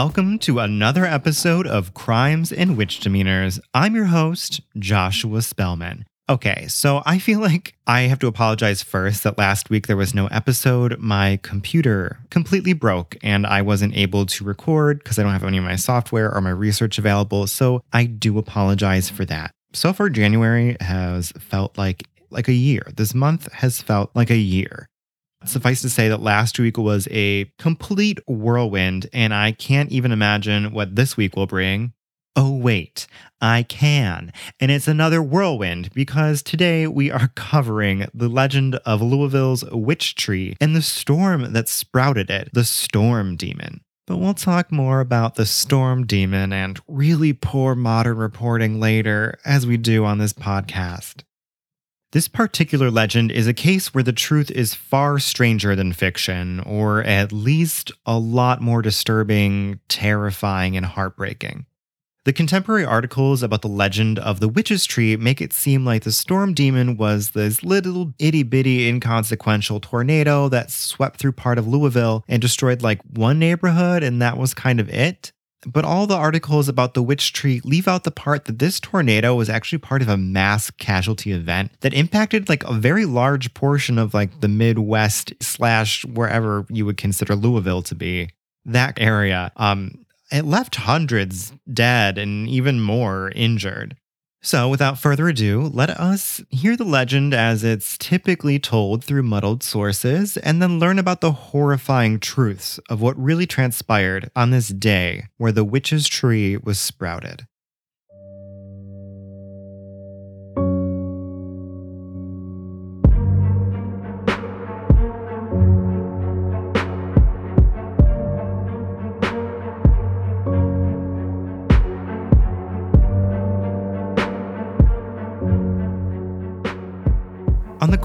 Welcome to another episode of Crimes and Witch Demeanors. I'm your host, Joshua Spellman. Okay, so I feel like I have to apologize first that last week there was no episode. My computer completely broke and I wasn't able to record because I don't have any of my software or my research available. So I do apologize for that. So far, January has felt like like a year. This month has felt like a year. Suffice to say that last week was a complete whirlwind, and I can't even imagine what this week will bring. Oh, wait, I can. And it's another whirlwind because today we are covering the legend of Louisville's witch tree and the storm that sprouted it, the storm demon. But we'll talk more about the storm demon and really poor modern reporting later, as we do on this podcast. This particular legend is a case where the truth is far stranger than fiction, or at least a lot more disturbing, terrifying, and heartbreaking. The contemporary articles about the legend of the witch's tree make it seem like the storm demon was this little itty bitty inconsequential tornado that swept through part of Louisville and destroyed like one neighborhood, and that was kind of it. But all the articles about the witch tree leave out the part that this tornado was actually part of a mass casualty event that impacted like a very large portion of like the Midwest slash wherever you would consider Louisville to be. That area. Um, it left hundreds dead and even more injured. So, without further ado, let us hear the legend as it's typically told through muddled sources, and then learn about the horrifying truths of what really transpired on this day where the witch's tree was sprouted.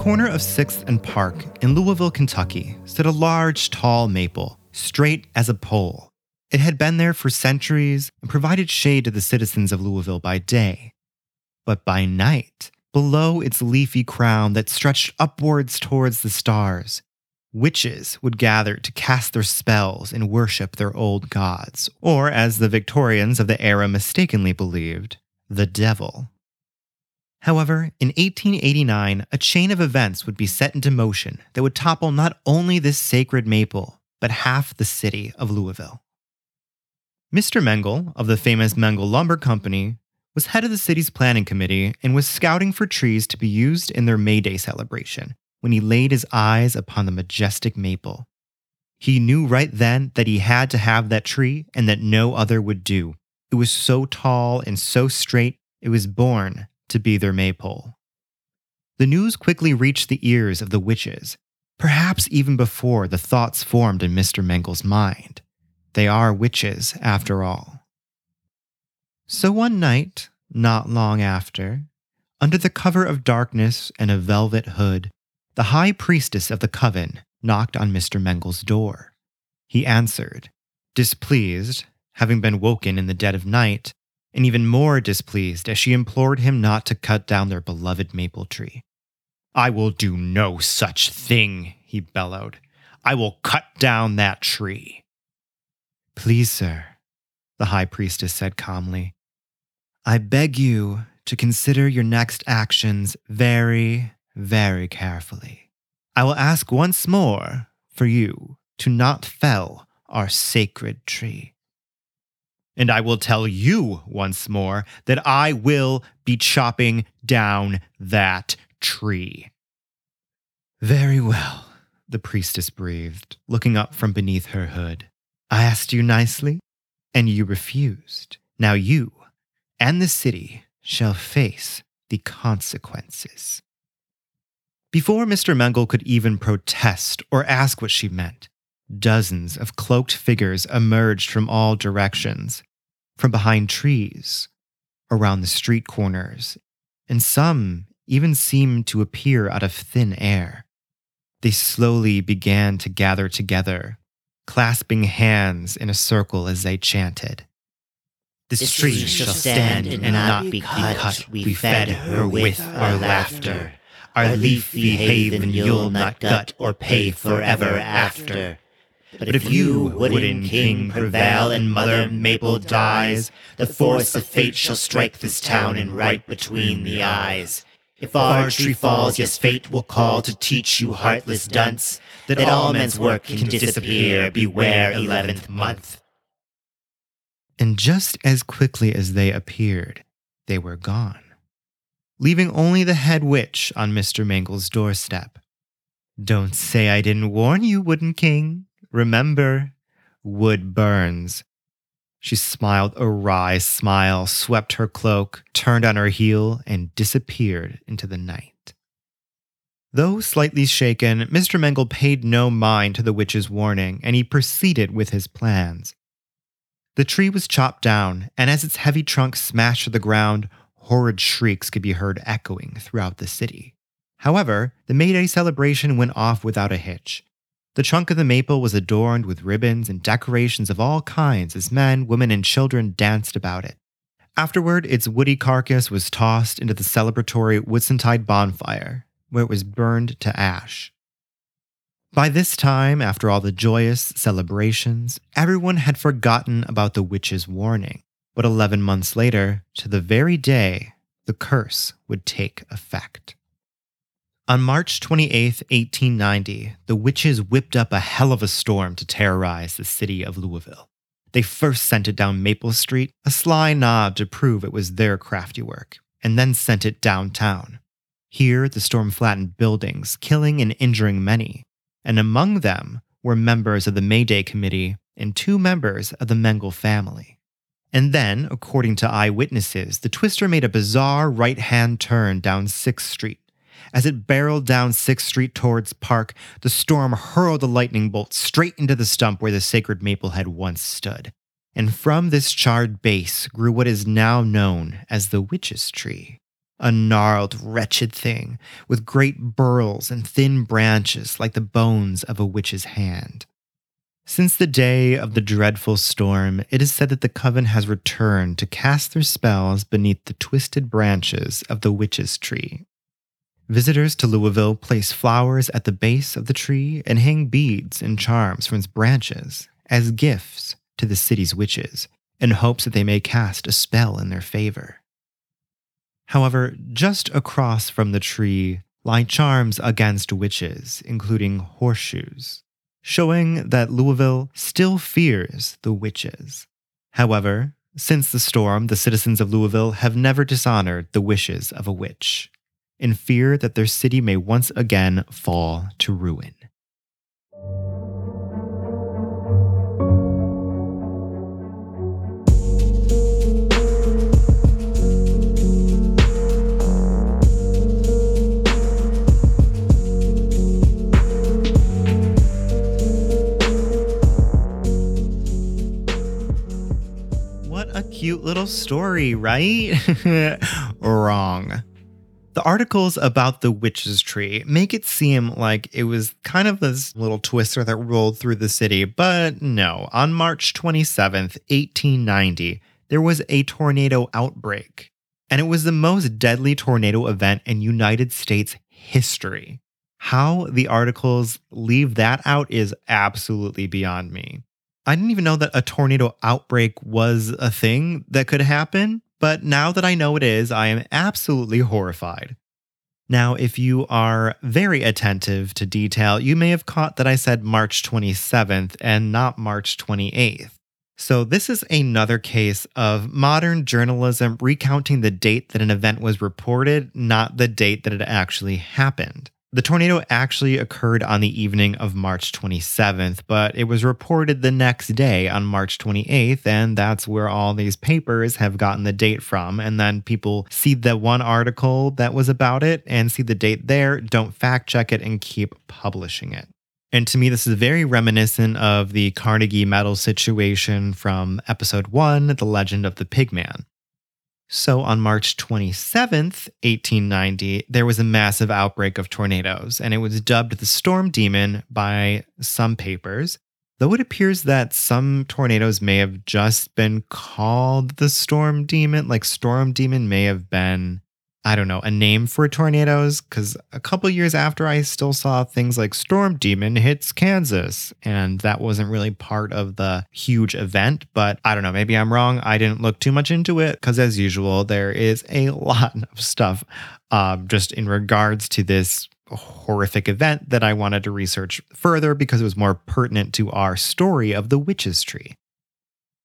Corner of 6th and Park in Louisville, Kentucky, stood a large, tall maple, straight as a pole. It had been there for centuries and provided shade to the citizens of Louisville by day. But by night, below its leafy crown that stretched upwards towards the stars, witches would gather to cast their spells and worship their old gods, or as the Victorians of the era mistakenly believed, the devil. However, in 1889, a chain of events would be set into motion that would topple not only this sacred maple, but half the city of Louisville. Mr. Mengel of the famous Mengel Lumber Company was head of the city's planning committee and was scouting for trees to be used in their May Day celebration when he laid his eyes upon the majestic maple. He knew right then that he had to have that tree and that no other would do. It was so tall and so straight, it was born to be their maypole. The news quickly reached the ears of the witches, perhaps even before the thoughts formed in Mr. Mengel's mind. They are witches, after all. So one night, not long after, under the cover of darkness and a velvet hood, the high priestess of the coven knocked on Mr. Mengel's door. He answered, displeased, having been woken in the dead of night, and even more displeased as she implored him not to cut down their beloved maple tree. I will do no such thing, he bellowed. I will cut down that tree. Please, sir, the high priestess said calmly, I beg you to consider your next actions very, very carefully. I will ask once more for you to not fell our sacred tree. And I will tell you once more that I will be chopping down that tree. Very well, the priestess breathed, looking up from beneath her hood. I asked you nicely, and you refused. Now you and the city shall face the consequences. Before Mr. Mengel could even protest or ask what she meant, Dozens of cloaked figures emerged from all directions, from behind trees, around the street corners, and some even seemed to appear out of thin air. They slowly began to gather together, clasping hands in a circle as they chanted. This tree shall stand and not be cut. We fed her with our laughter. Our leafy haven you'll not gut or pay forever after. But if you, wooden king, prevail and Mother Maple dies, the force of fate shall strike this town and right between the eyes. If our tree falls, yes, fate will call to teach you heartless dunce that all men's work can disappear. Beware, eleventh month. And just as quickly as they appeared, they were gone, leaving only the head witch on Mr. Mengel's doorstep. Don't say I didn't warn you, Wooden King. Remember, wood burns. She smiled a wry smile, swept her cloak, turned on her heel, and disappeared into the night. Though slightly shaken, Mr. Mengel paid no mind to the witch's warning, and he proceeded with his plans. The tree was chopped down, and as its heavy trunk smashed to the ground, horrid shrieks could be heard echoing throughout the city. However, the May Day celebration went off without a hitch. The trunk of the maple was adorned with ribbons and decorations of all kinds as men, women, and children danced about it. Afterward, its woody carcass was tossed into the celebratory Whitsuntide bonfire, where it was burned to ash. By this time, after all the joyous celebrations, everyone had forgotten about the witch's warning. But 11 months later, to the very day, the curse would take effect. On March 28, 1890, the witches whipped up a hell of a storm to terrorize the city of Louisville. They first sent it down Maple Street, a sly nod to prove it was their crafty work, and then sent it downtown. Here, the storm flattened buildings, killing and injuring many, and among them were members of the May Day Committee and two members of the Mengel family. And then, according to eyewitnesses, the twister made a bizarre right hand turn down 6th Street. As it barreled down 6th Street towards Park, the storm hurled a lightning bolt straight into the stump where the sacred maple had once stood. And from this charred base grew what is now known as the witch's tree a gnarled, wretched thing with great burls and thin branches like the bones of a witch's hand. Since the day of the dreadful storm, it is said that the coven has returned to cast their spells beneath the twisted branches of the witch's tree. Visitors to Louisville place flowers at the base of the tree and hang beads and charms from its branches as gifts to the city's witches in hopes that they may cast a spell in their favor. However, just across from the tree lie charms against witches, including horseshoes, showing that Louisville still fears the witches. However, since the storm, the citizens of Louisville have never dishonored the wishes of a witch, in fear that their city may once again fall to ruin. What a cute little story, right? Wrong. The articles about the witch's tree make it seem like it was kind of this little twister that rolled through the city, but no. On March 27th, 1890, there was a tornado outbreak, and it was the most deadly tornado event in United States history. How the articles leave that out is absolutely beyond me. I didn't even know that a tornado outbreak was a thing that could happen, but now that I know it is, I am absolutely horrified. Now, if you are very attentive to detail, you may have caught that I said March 27th and not March 28th. So, this is another case of modern journalism recounting the date that an event was reported, not the date that it actually happened. The tornado actually occurred on the evening of March 27th, but it was reported the next day on March 28th, and that's where all these papers have gotten the date from. And then people see the one article that was about it and see the date there, don't fact check it, and keep publishing it. And to me, this is very reminiscent of the Carnegie Medal situation from episode one, The Legend of the Pigman. So on March 27th, 1890, there was a massive outbreak of tornadoes, and it was dubbed the Storm Demon by some papers. Though it appears that some tornadoes may have just been called the Storm Demon, like Storm Demon may have been I don't know, a name for tornadoes because a couple years after I still saw things like Storm Demon hits Kansas, and that wasn't really part of the huge event. But I don't know, maybe I'm wrong. I didn't look too much into it because, as usual, there is a lot of stuff um, just in regards to this horrific event that I wanted to research further because it was more pertinent to our story of the witch's tree.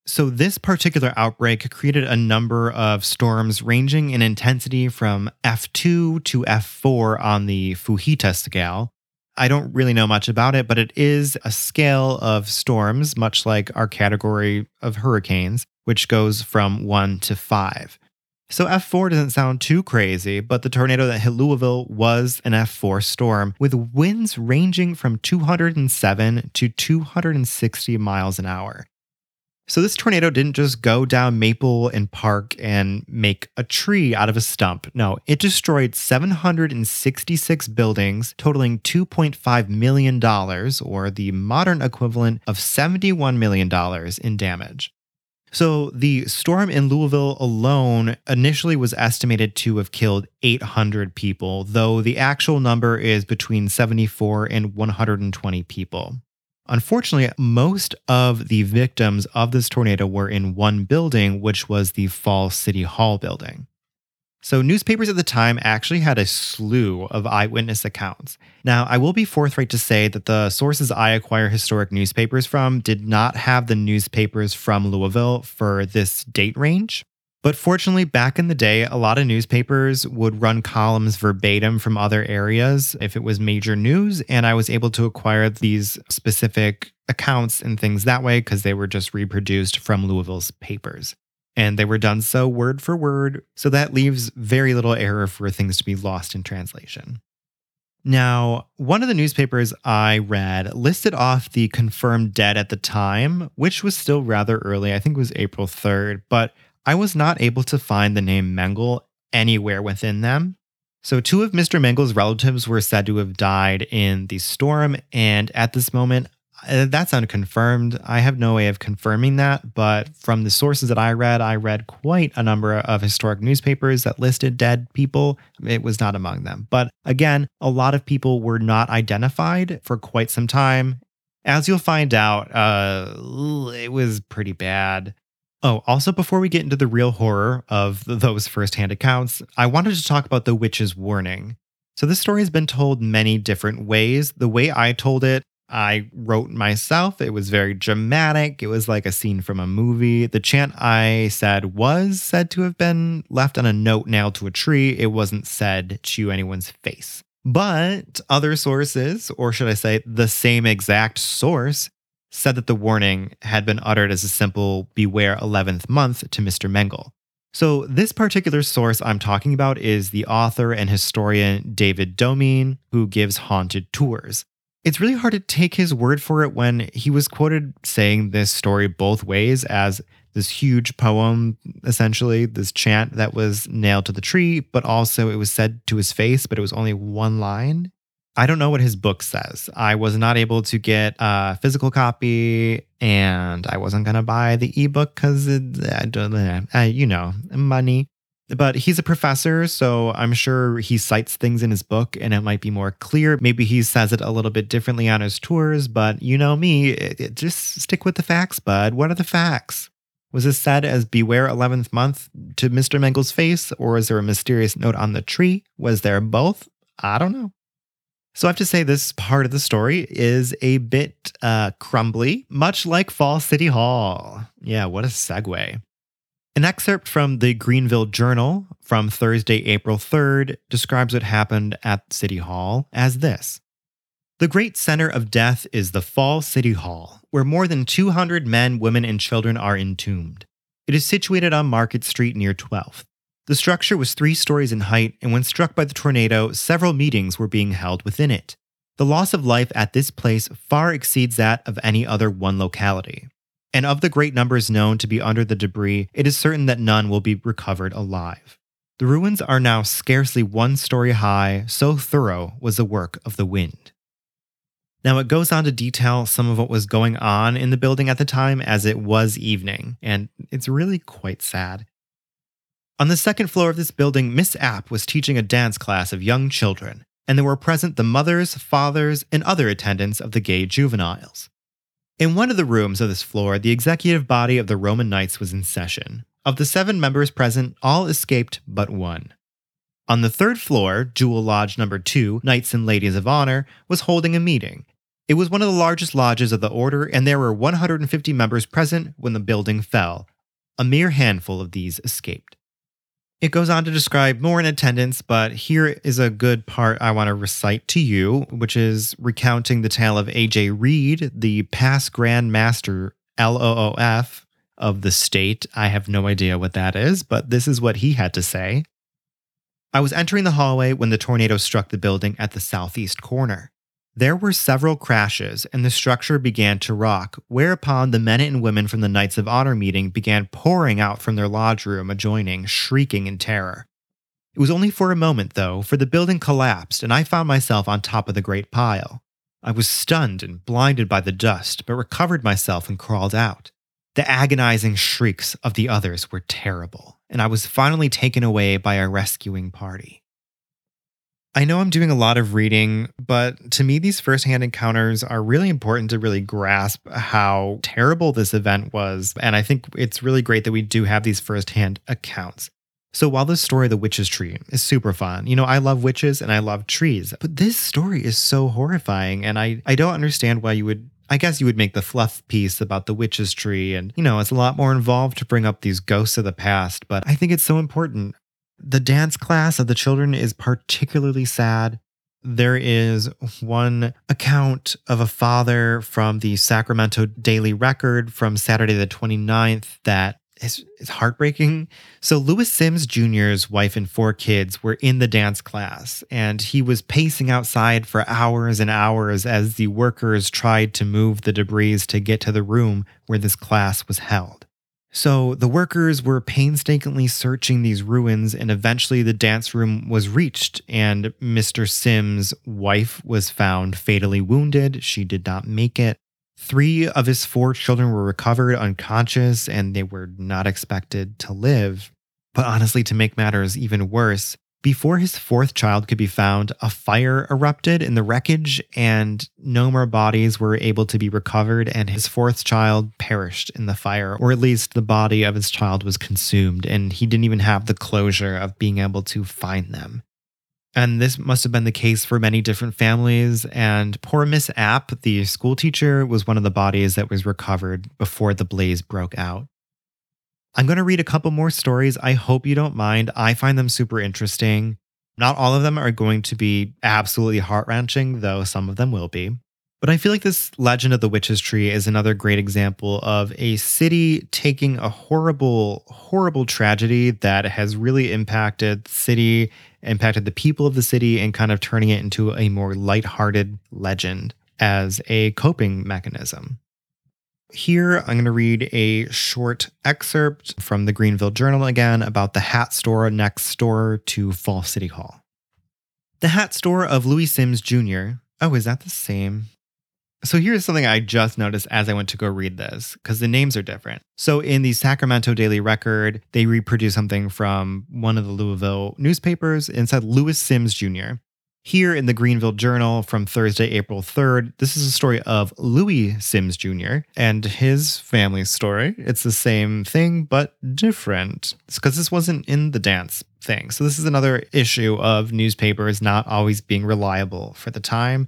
So, this particular outbreak created a number of storms ranging in intensity from F2 to F4 on the Fujita scale. I don't really know much about it, but it is a scale of storms, much like our category of hurricanes, which goes from 1 to 5. So F4 doesn't sound too crazy, but the tornado that hit Louisville was an F4 storm with winds ranging from 207 to 260 miles an hour. So this tornado didn't just go down Maple and Park and make a tree out of a stump. No, it destroyed 766 buildings, totaling $2.5 million, or the modern equivalent of $71 million in damage. So the storm in Louisville alone initially was estimated to have killed 800 people, though the actual number is between 74 and 120 people. Unfortunately, most of the victims of this tornado were in one building, which was the Fall City Hall building. So, newspapers at the time actually had a slew of eyewitness accounts. Now, I will be forthright to say that the sources I acquire historic newspapers from did not have the newspapers from Louisville for this date range. But fortunately, back in the day, a lot of newspapers would run columns verbatim from other areas if it was major news. And I was able to acquire these specific accounts and things that way because they were just reproduced from Louisville's papers. And they were done so word for word. So that leaves very little error for things to be lost in translation. Now, one of the newspapers I read listed off the confirmed dead at the time, which was still rather early. I think it was April 3rd, but I was not able to find the name Mengel anywhere within them. So, two of Mr. Mengel's relatives were said to have died in the storm, and at this moment, uh, that's unconfirmed. I have no way of confirming that, but from the sources that I read, I read quite a number of historic newspapers that listed dead people. It was not among them. But again, a lot of people were not identified for quite some time. As you'll find out, uh, it was pretty bad. Oh, also, before we get into the real horror of those firsthand accounts, I wanted to talk about the witch's warning. So, this story has been told many different ways. The way I told it, I wrote myself. It was very dramatic. It was like a scene from a movie. The chant I said was said to have been left on a note nailed to a tree. It wasn't said to anyone's face. But other sources, or should I say the same exact source, said that the warning had been uttered as a simple beware 11th month to Mr. Mengel. So, this particular source I'm talking about is the author and historian David Domine, who gives haunted tours. It's really hard to take his word for it when he was quoted saying this story both ways as this huge poem, essentially, this chant that was nailed to the tree, but also it was said to his face, but it was only one line. I don't know what his book says. I was not able to get a physical copy, and I wasn't gonna buy the ebook because uh, you know money. But he's a professor, so I'm sure he cites things in his book, and it might be more clear. Maybe he says it a little bit differently on his tours, but you know me, it, it, just stick with the facts, bud. What are the facts? Was this said as Beware 11th Month to Mr. Mengel's face, or is there a mysterious note on the tree? Was there both? I don't know. So I have to say, this part of the story is a bit uh, crumbly, much like Fall City Hall. Yeah, what a segue. An excerpt from the Greenville Journal from Thursday, April 3rd describes what happened at City Hall as this The great center of death is the Fall City Hall, where more than 200 men, women, and children are entombed. It is situated on Market Street near 12th. The structure was three stories in height, and when struck by the tornado, several meetings were being held within it. The loss of life at this place far exceeds that of any other one locality. And of the great numbers known to be under the debris, it is certain that none will be recovered alive. The ruins are now scarcely one story high, so thorough was the work of the wind. Now, it goes on to detail some of what was going on in the building at the time as it was evening, and it's really quite sad. On the second floor of this building, Miss App was teaching a dance class of young children, and there were present the mothers, fathers, and other attendants of the gay juveniles. In one of the rooms of this floor, the executive body of the Roman Knights was in session. Of the seven members present, all escaped but one. On the third floor, Jewel Lodge number two, Knights and Ladies of Honor, was holding a meeting. It was one of the largest lodges of the order, and there were 150 members present when the building fell. A mere handful of these escaped. It goes on to describe more in attendance, but here is a good part I want to recite to you, which is recounting the tale of AJ Reed, the past Grand Master LOOF of the state. I have no idea what that is, but this is what he had to say. I was entering the hallway when the tornado struck the building at the southeast corner. There were several crashes, and the structure began to rock, whereupon the men and women from the Knights of Honor meeting began pouring out from their lodge room adjoining, shrieking in terror. It was only for a moment, though, for the building collapsed, and I found myself on top of the great pile. I was stunned and blinded by the dust, but recovered myself and crawled out. The agonizing shrieks of the others were terrible, and I was finally taken away by a rescuing party. I know I'm doing a lot of reading, but to me, these firsthand encounters are really important to really grasp how terrible this event was. And I think it's really great that we do have these firsthand accounts. So while the story the witch's tree is super fun, you know, I love witches and I love trees, but this story is so horrifying. And I, I don't understand why you would I guess you would make the fluff piece about the witch's tree, and you know, it's a lot more involved to bring up these ghosts of the past, but I think it's so important. The dance class of the children is particularly sad. There is one account of a father from the Sacramento Daily Record from Saturday the 29th that is, is heartbreaking. So, Lewis Sims Jr.'s wife and four kids were in the dance class, and he was pacing outside for hours and hours as the workers tried to move the debris to get to the room where this class was held. So the workers were painstakingly searching these ruins, and eventually the dance room was reached, and Mr. Sims' wife was found fatally wounded. She did not make it. Three of his four children were recovered unconscious, and they were not expected to live. But honestly, to make matters even worse, before his fourth child could be found, a fire erupted in the wreckage, and no more bodies were able to be recovered, and his fourth child perished in the fire, or at least the body of his child was consumed, and he didn't even have the closure of being able to find them. And this must have been the case for many different families. And poor Miss App, the schoolteacher, was one of the bodies that was recovered before the blaze broke out. I'm going to read a couple more stories. I hope you don't mind. I find them super interesting. Not all of them are going to be absolutely heart wrenching, though some of them will be. But I feel like this legend of the witch's tree is another great example of a city taking a horrible, horrible tragedy that has really impacted the city, impacted the people of the city, and kind of turning it into a more lighthearted legend as a coping mechanism. Here, I'm going to read a short excerpt from the Greenville Journal again about the hat store next door to Fall City Hall. The hat store of Louis Sims Jr. Oh, is that the same? So here's something I just noticed as I went to go read this because the names are different. So in the Sacramento Daily Record, they reproduce something from one of the Louisville newspapers and said Louis Sims Jr. Here in the Greenville Journal from Thursday, April 3rd, this is a story of Louis Sims Jr. and his family's story. It's the same thing, but different. because this wasn't in the dance thing. So, this is another issue of newspapers not always being reliable for the time.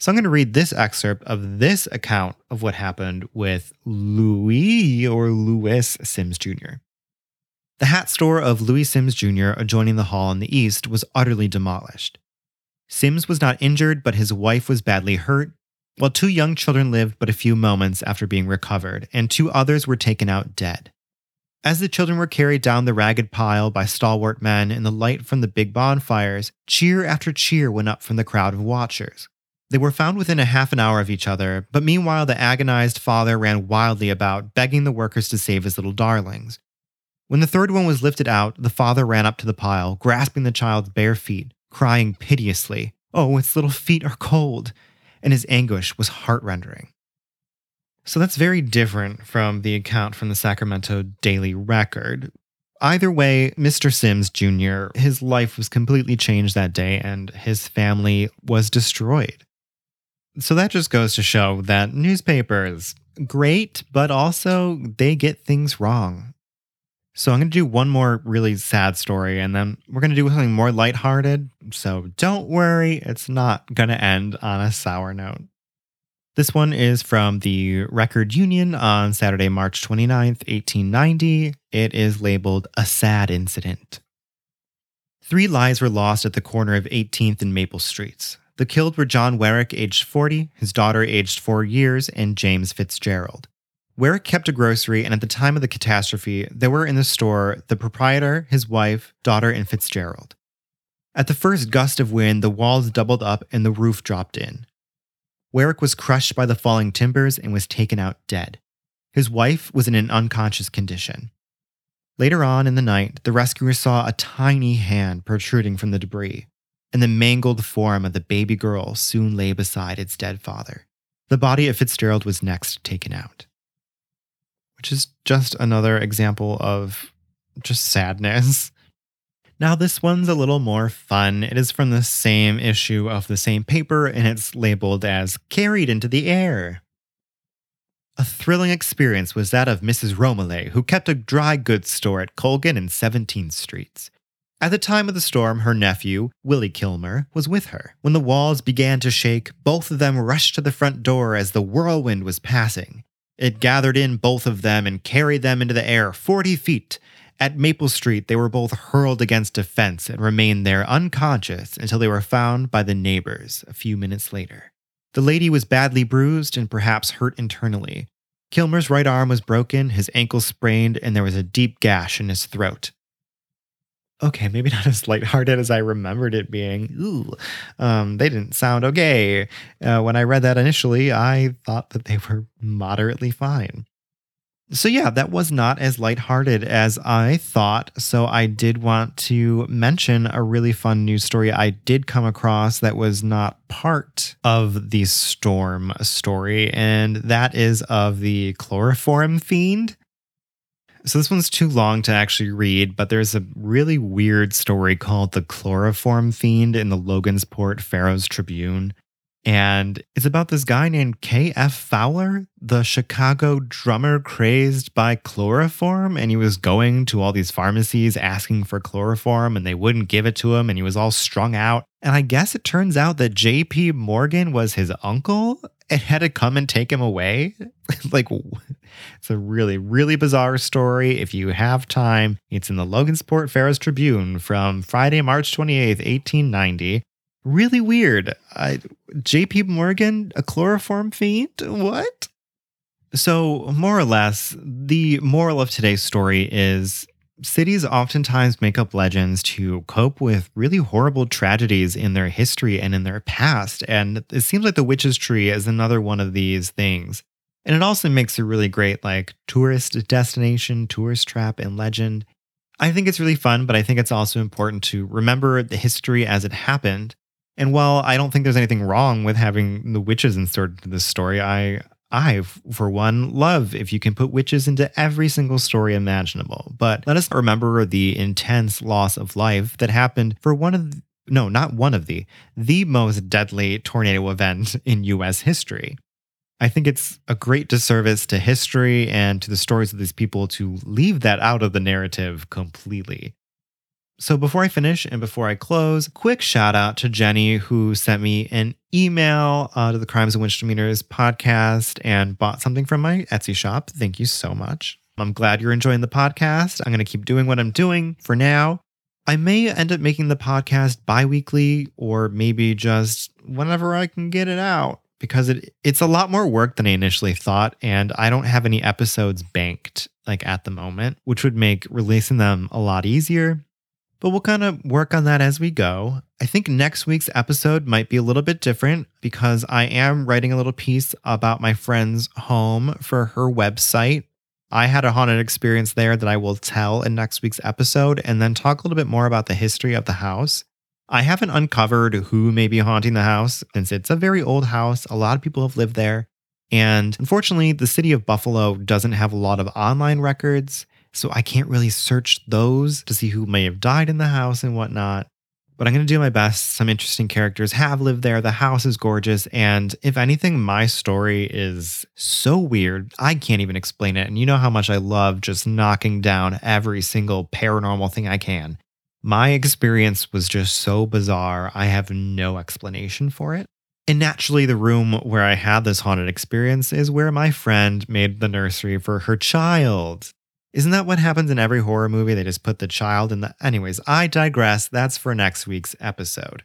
So, I'm going to read this excerpt of this account of what happened with Louis or Louis Sims Jr. The hat store of Louis Sims Jr., adjoining the hall in the east, was utterly demolished. Sims was not injured, but his wife was badly hurt, while two young children lived but a few moments after being recovered, and two others were taken out dead. As the children were carried down the ragged pile by stalwart men in the light from the big bonfires, cheer after cheer went up from the crowd of watchers. They were found within a half an hour of each other, but meanwhile the agonized father ran wildly about, begging the workers to save his little darlings. When the third one was lifted out, the father ran up to the pile, grasping the child's bare feet, crying piteously, Oh, its little feet are cold, and his anguish was heart rendering. So that's very different from the account from the Sacramento Daily Record. Either way, Mr. Sims Jr., his life was completely changed that day and his family was destroyed. So that just goes to show that newspapers, great, but also they get things wrong. So I'm going to do one more really sad story and then we're going to do something more lighthearted. So don't worry, it's not going to end on a sour note. This one is from the Record Union on Saturday, March 29th, 1890. It is labeled A Sad Incident. Three lives were lost at the corner of 18th and Maple Streets. The killed were John Warwick, aged 40, his daughter, aged four years, and James Fitzgerald. Warwick kept a grocery, and at the time of the catastrophe, there were in the store the proprietor, his wife, daughter, and Fitzgerald. At the first gust of wind, the walls doubled up and the roof dropped in. Warwick was crushed by the falling timbers and was taken out dead. His wife was in an unconscious condition. Later on in the night, the rescuers saw a tiny hand protruding from the debris, and the mangled form of the baby girl soon lay beside its dead father. The body of Fitzgerald was next taken out. Which is just another example of just sadness. Now, this one's a little more fun. It is from the same issue of the same paper, and it's labeled as Carried into the Air. A thrilling experience was that of Mrs. Romilly, who kept a dry goods store at Colgan and 17th Streets. At the time of the storm, her nephew, Willie Kilmer, was with her. When the walls began to shake, both of them rushed to the front door as the whirlwind was passing. It gathered in both of them and carried them into the air 40 feet, at Maple Street, they were both hurled against a fence and remained there unconscious until they were found by the neighbors a few minutes later. The lady was badly bruised and perhaps hurt internally. Kilmer's right arm was broken, his ankle sprained, and there was a deep gash in his throat. Okay, maybe not as lighthearted as I remembered it being. Ooh, um, they didn't sound okay. Uh, when I read that initially, I thought that they were moderately fine. So, yeah, that was not as lighthearted as I thought. So, I did want to mention a really fun news story I did come across that was not part of the storm story, and that is of the chloroform fiend. So, this one's too long to actually read, but there's a really weird story called The Chloroform Fiend in the Logansport Pharos Tribune. And it's about this guy named K.F. Fowler, the Chicago drummer crazed by chloroform. And he was going to all these pharmacies asking for chloroform and they wouldn't give it to him. And he was all strung out. And I guess it turns out that J.P. Morgan was his uncle and had to come and take him away. like, it's a really, really bizarre story. If you have time, it's in the Logansport Pharos Tribune from Friday, March 28th, 1890 really weird. I, JP Morgan, a chloroform fiend? What? So, more or less, the moral of today's story is cities oftentimes make up legends to cope with really horrible tragedies in their history and in their past. And it seems like the Witch's Tree is another one of these things. And it also makes a really great, like, tourist destination, tourist trap, and legend. I think it's really fun, but I think it's also important to remember the history as it happened and while I don't think there's anything wrong with having the witches inserted into this story, I I, for one, love if you can put witches into every single story imaginable. But let us remember the intense loss of life that happened for one of, the, no, not one of the, the most deadly tornado event in US history. I think it's a great disservice to history and to the stories of these people to leave that out of the narrative completely. So before I finish and before I close, quick shout out to Jenny who sent me an email uh, to the Crimes and Witch Demeanors podcast and bought something from my Etsy shop. Thank you so much. I'm glad you're enjoying the podcast. I'm going to keep doing what I'm doing for now. I may end up making the podcast bi-weekly or maybe just whenever I can get it out because it it's a lot more work than I initially thought and I don't have any episodes banked like at the moment, which would make releasing them a lot easier but we'll kind of work on that as we go. I think next week's episode might be a little bit different because I am writing a little piece about my friend's home for her website. I had a haunted experience there that I will tell in next week's episode and then talk a little bit more about the history of the house. I haven't uncovered who may be haunting the house since it's a very old house. A lot of people have lived there. And unfortunately, the city of Buffalo doesn't have a lot of online records So I can't really search those to see who may have died in the house and whatnot. But I'm going to do my best. Some interesting characters have lived there. The house is gorgeous. And if anything, my story is so weird, I can't even explain it. And you know how much I love just knocking down every single paranormal thing I can. My experience was just so bizarre, I have no explanation for it. And naturally, the room where I had this haunted experience is where my friend made the nursery for her child. Isn't that what happens in every horror movie? They just put the child in the. Anyways, I digress. That's for next week's episode.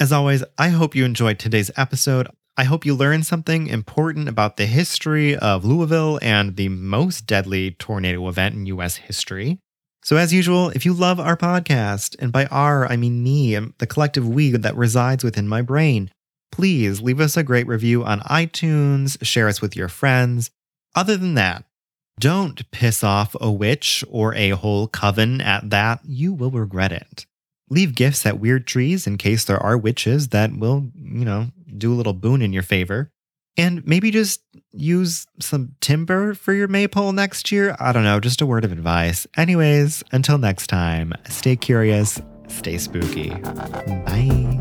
As always, I hope you enjoyed today's episode. I hope you learned something important about the history of Louisville and the most deadly tornado event in US history. So, as usual, if you love our podcast, and by our, I mean me, and the collective we that resides within my brain, please leave us a great review on iTunes, share us with your friends. Other than that, don't piss off a witch or a whole coven at that. You will regret it. Leave gifts at weird trees in case there are witches that will, you know, do a little boon in your favor. And maybe just use some timber for your maypole next year. I don't know, just a word of advice. Anyways, until next time, stay curious, stay spooky. Bye.